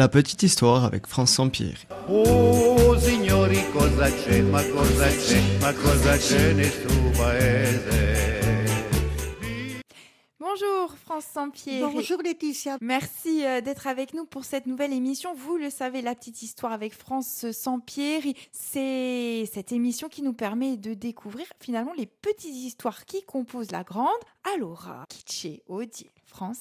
La petite histoire avec France Sampierre. Oh, signori, cosa c'è, ma cosa c'è, ma cosa c'è nel suo paese? Bonjour France Saint-Pierre. Bonjour Laetitia. Merci euh, d'être avec nous pour cette nouvelle émission. Vous le savez, la petite histoire avec France Saint-Pierre, c'est cette émission qui nous permet de découvrir finalement les petites histoires qui composent la grande. Alors, Kitché, Odi, France.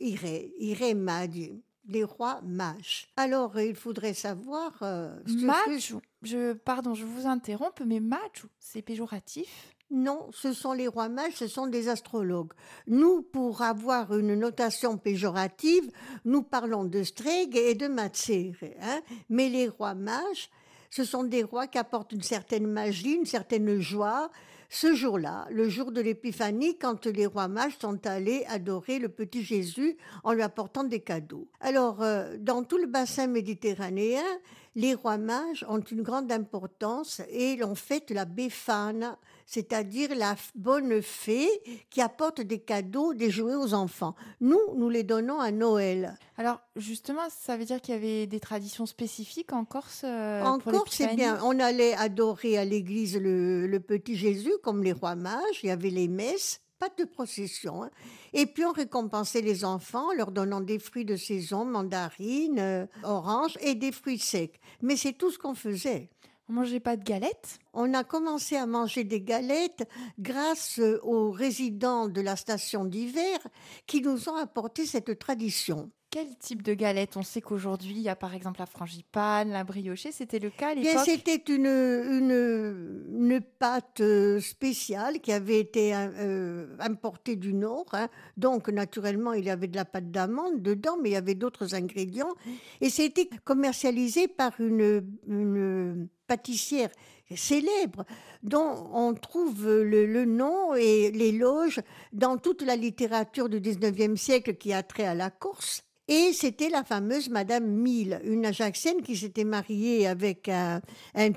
Ire magi. Les rois mages. Alors, il faudrait savoir. Euh, que- je, pardon, je vous interromps, mais mage, c'est péjoratif? Non, ce sont les rois mages, ce sont des astrologues. Nous, pour avoir une notation péjorative, nous parlons de Streg et de Matsere. Hein Mais les rois mages, ce sont des rois qui apportent une certaine magie, une certaine joie. Ce jour-là, le jour de l'épiphanie, quand les rois mages sont allés adorer le petit Jésus en lui apportant des cadeaux. Alors, euh, dans tout le bassin méditerranéen, les rois mages ont une grande importance et l'on fête la Befana, c'est-à-dire la bonne fée qui apporte des cadeaux, des jouets aux enfants. Nous, nous les donnons à Noël. Alors, justement, ça veut dire qu'il y avait des traditions spécifiques en Corse euh, en pour Corse, c'est bien. On allait adorer à l'église le, le petit Jésus, comme les rois mages. Il y avait les messes, pas de procession. hein. Et puis on récompensait les enfants, leur donnant des fruits de saison, mandarines, euh, oranges et des fruits secs. Mais c'est tout ce qu'on faisait. On mangeait pas de galettes? On a commencé à manger des galettes grâce euh, aux résidents de la station d'hiver qui nous ont apporté cette tradition. Quel type de galette On sait qu'aujourd'hui, il y a par exemple la frangipane, la briochée. C'était le cas à l'époque c'était une, une, une pâte euh, spéciale qui avait été euh, importée du Nord. hein. Donc, naturellement, il y avait de la pâte d'amande dedans, mais il y avait d'autres ingrédients. Et c'était commercialisé par une, une pâtissière célèbre dont on trouve le, nom et l'éloge dans toute la littérature du 19e siècle qui a trait à la Corse. Et c'était la fameuse Madame Mille, une Ajaxienne qui s'était mariée avec un,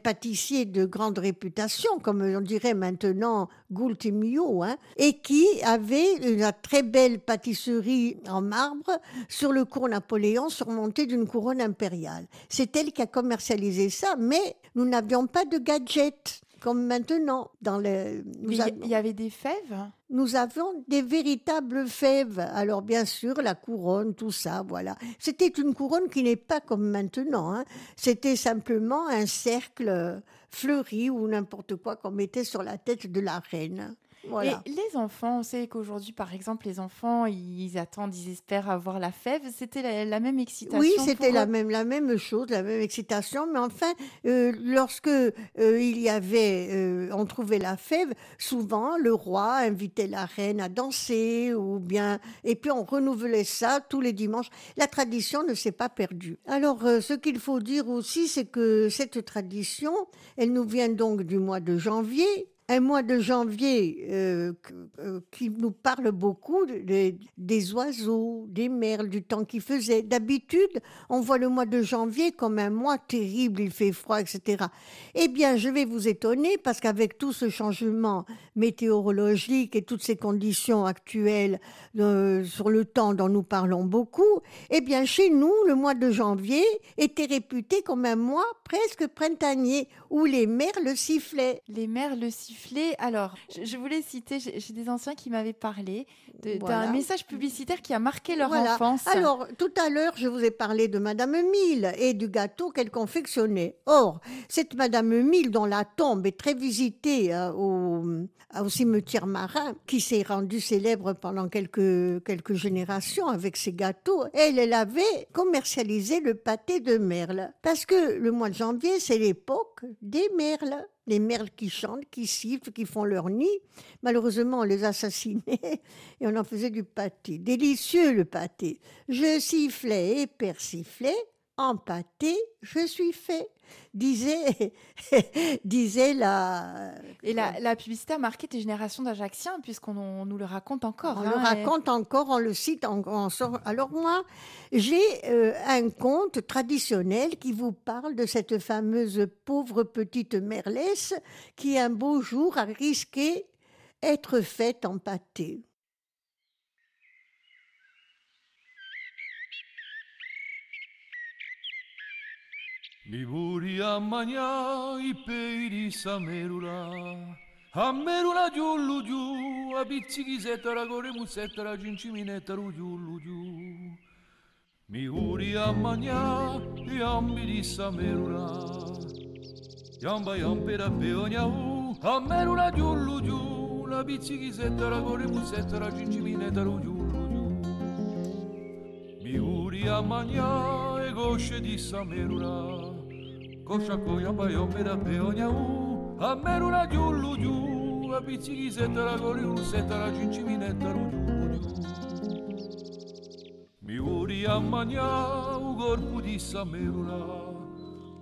pâtissier de grande réputation, comme on dirait maintenant Goult et Millau, hein, et qui avait une très belle pâtisserie en marbre sur le cours Napoléon surmontée d'une couronne impériale. C'est elle qui a commercialisé ça, mais n'avions pas de gadgets comme maintenant dans le. nous il y- avions- il y avait des fèves? Nous avions des véritables fèves. Alors bien sûr, la couronne, tout ça, voilà. C'était une couronne qui n'est pas comme maintenant. hein. C'était simplement un cercle fleuri ou n'importe quoi qu'on mettait sur la tête de la reine. Voilà. Et les enfants, on sait qu'aujourd'hui, par exemple, les enfants, ils attendent, ils espèrent avoir la fève. C'était la, la même excitation Oui, c'était la eux même, la même chose, la même excitation. Mais enfin, euh, lorsque euh, il y avait, euh, on trouvait la fève, souvent le roi invitait la reine à danser ou bien, et puis on renouvelait ça tous les dimanches. La tradition ne s'est pas perdue. Alors, euh, ce qu'il faut dire aussi, c'est que cette tradition, elle nous vient donc du mois de janvier. Un mois de janvier euh, euh, qui nous parle beaucoup de- de- des oiseaux, des merles, du temps qu'il faisait. D'habitude, on voit le mois de janvier comme un mois terrible, il fait froid, etc. Eh bien, je vais vous étonner parce qu'avec tout ce changement météorologique et toutes ces conditions actuelles euh, sur le temps dont nous parlons beaucoup, eh bien, chez nous, le mois de janvier était réputé comme un mois presque printanier où les merles sifflaient. Les mères le Alors, je, je voulais citer, j'ai des anciens qui m'avaient parlé d'un Voilà. message publicitaire qui a marqué leur Voilà. enfance. Alors, tout à l'heure, je vous ai parlé de Madame Mille et du gâteau qu'elle confectionnait. Or, cette Madame Mille, dont la tombe est très visitée euh, au, au cimetière marin, qui s'est rendue célèbre pendant quelques, quelques générations avec ses gâteaux, elle, elle avait commercialisé le pâté de merle. Parce que le mois de janvier, c'est l'époque des merles. Les merles qui chantent, qui sifflent, qui font leur nid. Malheureusement, on les assassinait et on en faisait du pâté. Délicieux le pâté. Je sifflais et persiflais, en pâté, je suis fait. Disait, disait la. Et la, la publicité a marqué des générations d'Ajacciens, puisqu'on on nous le raconte encore. On hein, le et- raconte encore, on le cite, on, on sort. Alors moi, j'ai euh, un conte traditionnel qui vous parle de cette fameuse pauvre petite merlesse qui un beau jour a risqué être faite en pâté. Liburia magna i peiri samerula. Ammerula giullu giù A pizzichi settara corre la cinciminetta rugiullu giù a magna i ambidi samerula. Yamba yampera peonia u Ammerula giullu giù La pizzichi settara corre la cinciminetta rugiullu giù a magna e gosce di samerula. Košako jaba jo mera peonja u, a meru na djullu dju, a bicigi setara gori un setara cincivinetta rudju Mi uri a manja u gorpu di sa meruna,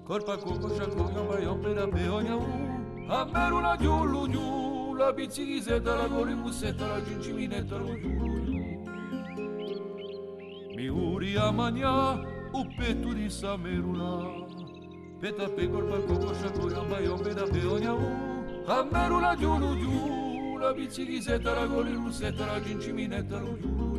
korpa ko košako jaba jo mera peonja u, a meru na djullu dju, la bicigi setara gori un setara cincivinetta rudju Mi uri a manja u petu di sa meruna, Peta pegol pa koko shako yamba yombe da peonya u. Hameru la giulu giu La bizzighi seta la goli russetta la ginciminetta lu giulu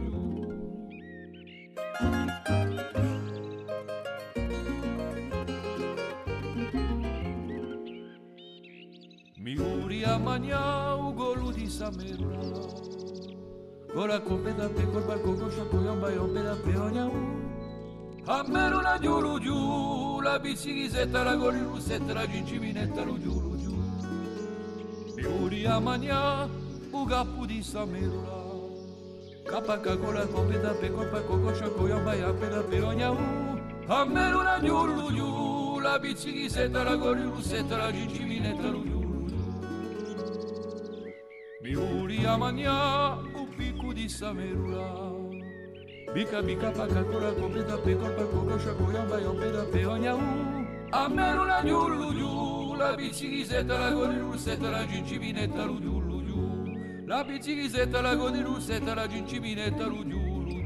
Miuri a magnau golu di samera Gola come da pecol pa koko shako yamba yombe da peonya u. A me non la giuro giù, la pizzichetta, la corirussetta, la cinciminetta, lo giuro giù. Giuria magna, u capo di Samerula. Capacca con la copita, pecor, pacco, coscia, coia, baia, pera, peonia, u. Uh. A me non la giuro giù, la pizzichetta, la corirussetta, la cinciminetta, lo giuro giù. Giuria magna, u picco di Samerula. Bica bica paca cola completa pe colpa coco sciacoia baio pe da peogna u A merula giù lu giù La biciclisetta la godi russetta la ginciminetta lu giù lu giù La biciclisetta la godi russetta la ginciminetta lu giù lu giù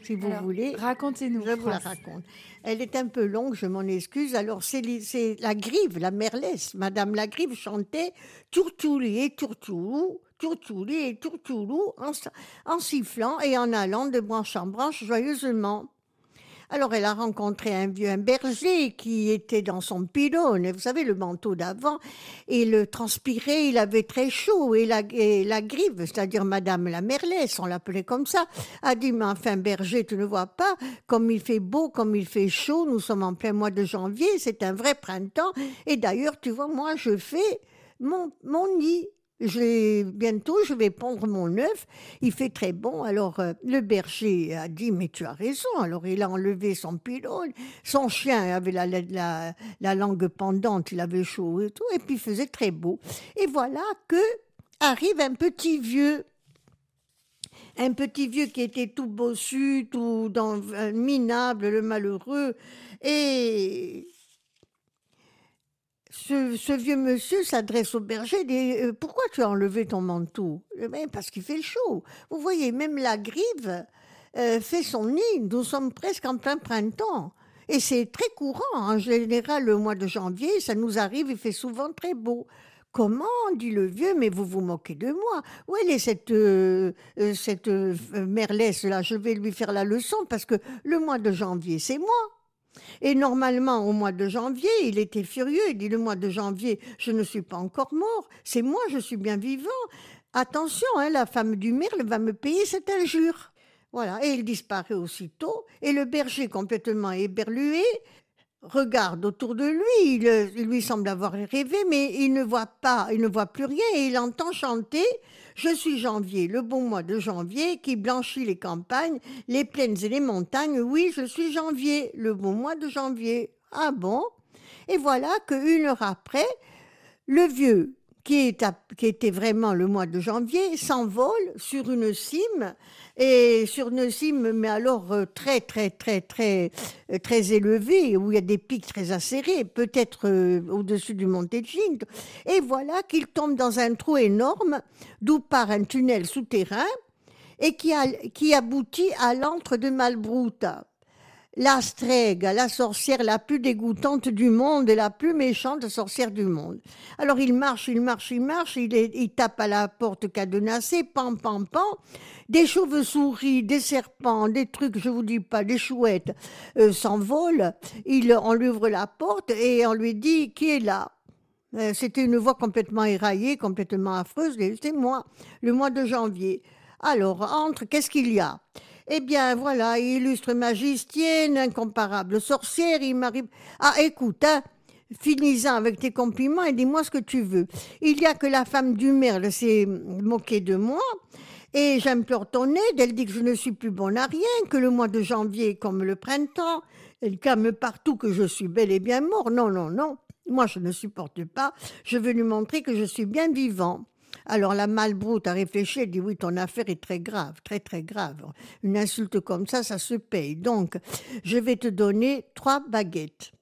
Si vous Alors, voulez, Racontez-nous. je vous la raconte. Elle est un peu longue, je m'en excuse. Alors, c'est la grive, la merlesse. Madame la grive chantait Tourtouli et Tourtoulou, Tourtouli et Tourtoulou, en, en sifflant et en allant de branche en branche joyeusement. Alors, elle a rencontré un vieux berger qui était dans son pylône, vous savez, le manteau d'avant, et le transpiré, il avait très chaud, et la, et grive, c'est-à-dire Madame la Merlès, on l'appelait comme ça, a dit, mais enfin, berger, tu ne vois pas, comme il fait beau, comme il fait chaud, nous sommes en plein mois de janvier, c'est un vrai printemps, et d'ailleurs, tu vois, moi, je fais mon, mon nid. Bientôt, je vais pondre mon œuf. Il fait très bon. Alors, euh, le berger a dit, mais tu as raison. Alors, il a enlevé son pylône. Son chien avait la, la, la, la langue pendante, il avait chaud et tout. Et puis, il faisait très beau. Et voilà que arrive un petit vieux. Un petit vieux qui était tout bossu, tout euh, minable, le malheureux. Et ce, vieux monsieur s'adresse au berger et dit euh, Pourquoi tu as enlevé ton manteau? Eh ben, Parce qu'il fait chaud. Vous voyez, même la grive euh, fait son nid. Nous sommes presque en plein printemps. Et c'est très courant. En général, le mois de janvier, ça nous arrive, il fait souvent très beau. Comment dit le vieux, mais vous vous moquez de moi. Où est cette, euh, euh, cette merlesse là Je vais lui faire la leçon parce que le mois de janvier, c'est moi. Et normalement, au mois de janvier, il était furieux. Il dit, le mois de janvier, je ne suis pas encore mort. C'est moi, je suis bien vivant. Attention, hein, la femme du merle va me payer cette injure. Voilà. Et il disparaît aussitôt. Et le berger, complètement éberlué, regarde autour de lui. Il, euh, lui semble avoir rêvé, mais il ne voit pas, il ne voit plus rien. Et il entend chanter Je suis janvier, le bon mois de janvier qui blanchit les campagnes, les plaines et les montagnes. Oui, je suis janvier, le bon mois de janvier. Ah bon? Et voilà qu'une heure après, le vieux, qui, était vraiment le mois de janvier, s'envole sur une cime, et sur une cime, mais alors euh, très, très, très, très, euh, très élevée, où il y a des pics très acérés, peut-être euh, au-dessus du Monte Cinto. Et voilà qu'il tombe dans un trou énorme, d'où part un tunnel souterrain, et qui, qui aboutit à l'antre de Malbruta. La strègue, la sorcière la plus dégoûtante du monde et la plus méchante sorcière du monde. Alors il marche, il marche, il marche, il, tape à la porte cadenassée, pam, pam, pam. Des chauves-souris, des serpents, des trucs, je vous dis pas, des chouettes euh, s'envolent. Il, on lui ouvre la porte et on lui dit qui est là? Euh, C'était une voix complètement éraillée, complètement affreuse. C'est moi, le mois de janvier. Alors, entre, qu'est-ce qu'il y a? Eh bien, voilà, illustre magicienne, incomparable sorcière, il m'arrive... Ah, écoute, hein, finis-en avec tes compliments et dis-moi ce que tu veux. Il y a que la femme du merle s'est moquée de moi. Et j'implore ton aide, elle dit que je ne suis plus bonne à rien, que le mois de janvier est comme le printemps, elle calme partout que je suis bel et bien mort. Non, non, non, moi je ne supporte pas, je veux lui montrer que je suis bien vivant. Alors la malbroute a réfléchi, elle dit oui, ton affaire est très grave, très très grave. Une insulte comme ça, ça se paye. Donc, je vais te donner trois baguettes.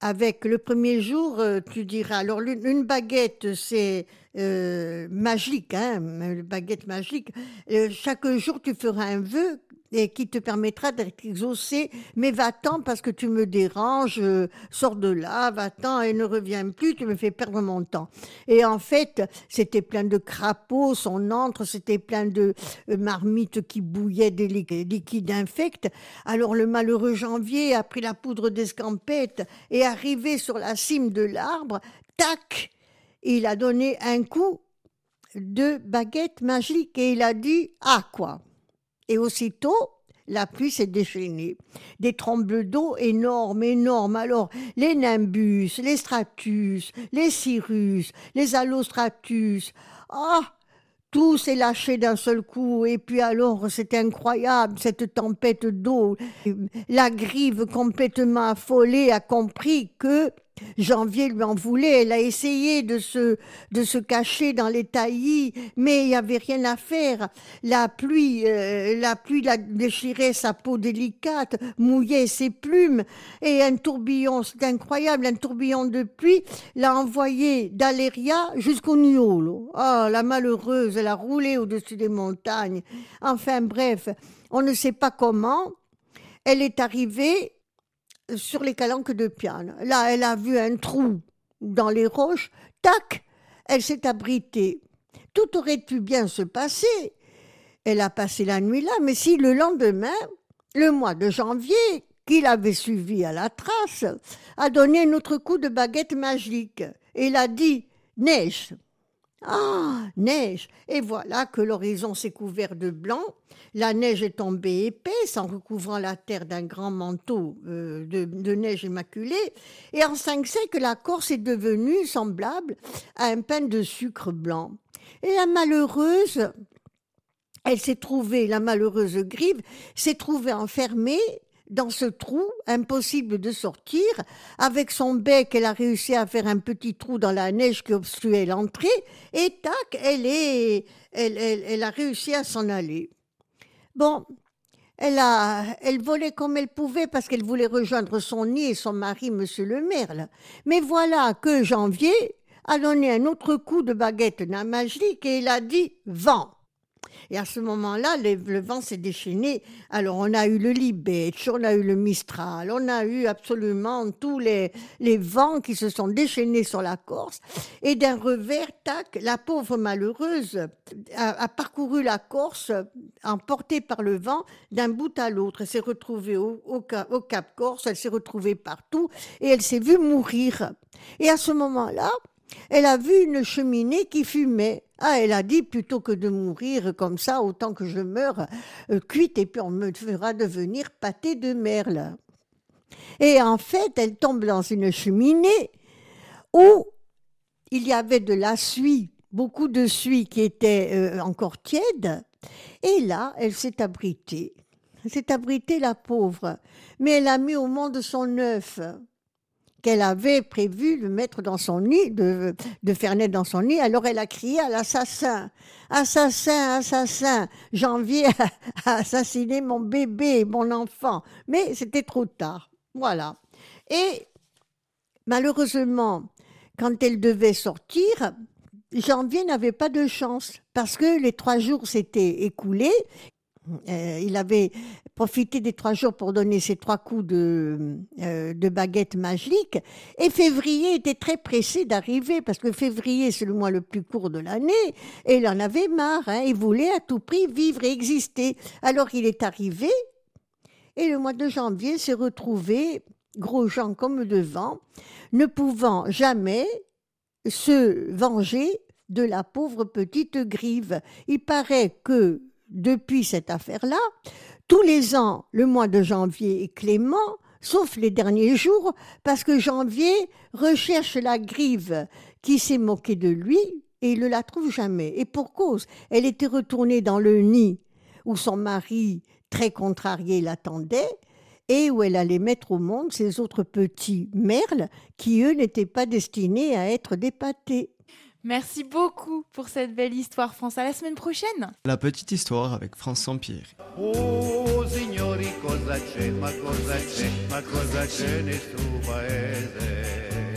Avec le premier jour, euh, tu diras, alors une baguette, c'est euh, magique, hein, une baguette magique. Euh, chaque jour, tu feras un vœu et qui te permettra d'être exaucé. Mais va-t'en parce que tu me déranges, euh, sors de là, va-t'en et ne reviens plus, tu me fais perdre mon temps. Et en fait, c'était plein de crapauds, son antre, c'était plein de euh, marmites qui bouillaient des li- liquides infects. Alors le malheureux janvier a pris la poudre d'escampette et arrivé sur la cime de l'arbre, tac, il a donné un coup de baguette magique et il a dit ah quoi. Et aussitôt, la pluie s'est déchaînée. Des trembles d'eau énormes, énormes. Alors, les nimbus, les stratus, les cirrus, les allostratus. Ah, tout s'est lâché d'un seul coup. Et puis alors, c'était incroyable, cette tempête d'eau. La grive complètement affolée a compris que Janvier lui en voulait. Elle a essayé de se, de se cacher dans les taillis, mais il n'y avait rien à faire. La pluie, euh, la pluie la déchirait sa peau délicate, mouillait ses plumes, et un tourbillon, c'est incroyable, un tourbillon de pluie l'a envoyé d'Aléria jusqu'au Niolo. Ah, la malheureuse, elle a roulé au-dessus des montagnes. Enfin bref, on ne sait pas comment. Elle est arrivée sur les calanques de Piane. Là, elle a vu un trou dans les roches. Tac, elle s'est abritée. Tout aurait pu bien se passer. Elle a passé la nuit là, mais si le lendemain, le mois de janvier, qu'il avait suivi à la trace, a donné un autre coup de baguette magique. Il a dit neige. Ah, neige. Et voilà que l'horizon s'est couvert de blanc. La neige est tombée épaisse en recouvrant la terre d'un grand manteau euh, de, neige immaculée. Et en cinq siècles, la Corse est devenue semblable à un pain de sucre blanc. Et la malheureuse, elle s'est trouvée, la malheureuse Grive, s'est trouvée enfermée dans ce trou, impossible de sortir. Avec son bec, elle a réussi à faire un petit trou dans la neige qui obstruait l'entrée. Et tac, elle, est, elle, a réussi à s'en aller. Bon, elle, a, elle volait comme elle pouvait parce qu'elle voulait rejoindre son nid et son mari, Monsieur le Merle. Mais voilà que Janvier a donné un autre coup de baguette magique et il a dit vent. Et à ce moment-là, le, vent s'est déchaîné. Alors, on a eu le Libetch, on a eu le Mistral, on a eu absolument tous les, vents qui se sont déchaînés sur la Corse. Et d'un revers, tac, la pauvre malheureuse a, parcouru la Corse, emportée par le vent, d'un bout à l'autre. Elle s'est retrouvée au Cap Corse, elle s'est retrouvée partout, et elle s'est vue mourir. Et à ce moment-là, elle a vu une cheminée qui fumait. Ah, elle a dit plutôt que de mourir comme ça, autant que je meure euh, cuite et puis on me fera devenir pâté de merle. Et en fait, elle tombe dans une cheminée où il y avait de la suie, beaucoup de suie qui était euh, encore tiède. Et là, elle s'est abritée. Elle s'est abritée, la pauvre. Mais elle a mis au monde son œuf qu'elle avait prévu de mettre dans son nid, de, de faire naître dans son nid. Alors elle a crié à l'assassin, assassin, assassin, janvier a assassiné mon bébé, mon enfant. Mais c'était trop tard. Voilà. Et malheureusement, quand elle devait sortir, Janvier n'avait pas de chance parce que les trois jours s'étaient écoulés. Euh, il avait profité des trois jours pour donner ses trois coups de, euh, de baguette magique. Et février était très pressé d'arriver parce que février, c'est le mois le plus court de l'année. Et il en avait marre. Hein, il voulait à tout prix vivre et exister. Alors il est arrivé. Et le mois de janvier s'est retrouvé, gros gens comme devant, ne pouvant jamais se venger de la pauvre petite grive. Il paraît que depuis cette affaire-là, tous les ans, le mois de janvier est clément, sauf les derniers jours, parce que janvier recherche la grive qui s'est moquée de lui et il ne la trouve jamais. Et pour cause, elle était retournée dans le nid où son mari, très contrarié, l'attendait et où elle allait mettre au monde ses autres petits merles qui, eux, n'étaient pas destinés à être dépatés. Merci beaucoup pour cette belle histoire, France. À la semaine prochaine. La petite histoire avec France Sampierre. Oh, signori, cosa c'è, ma cosa c'è, ma cosa c'è nel suo paese?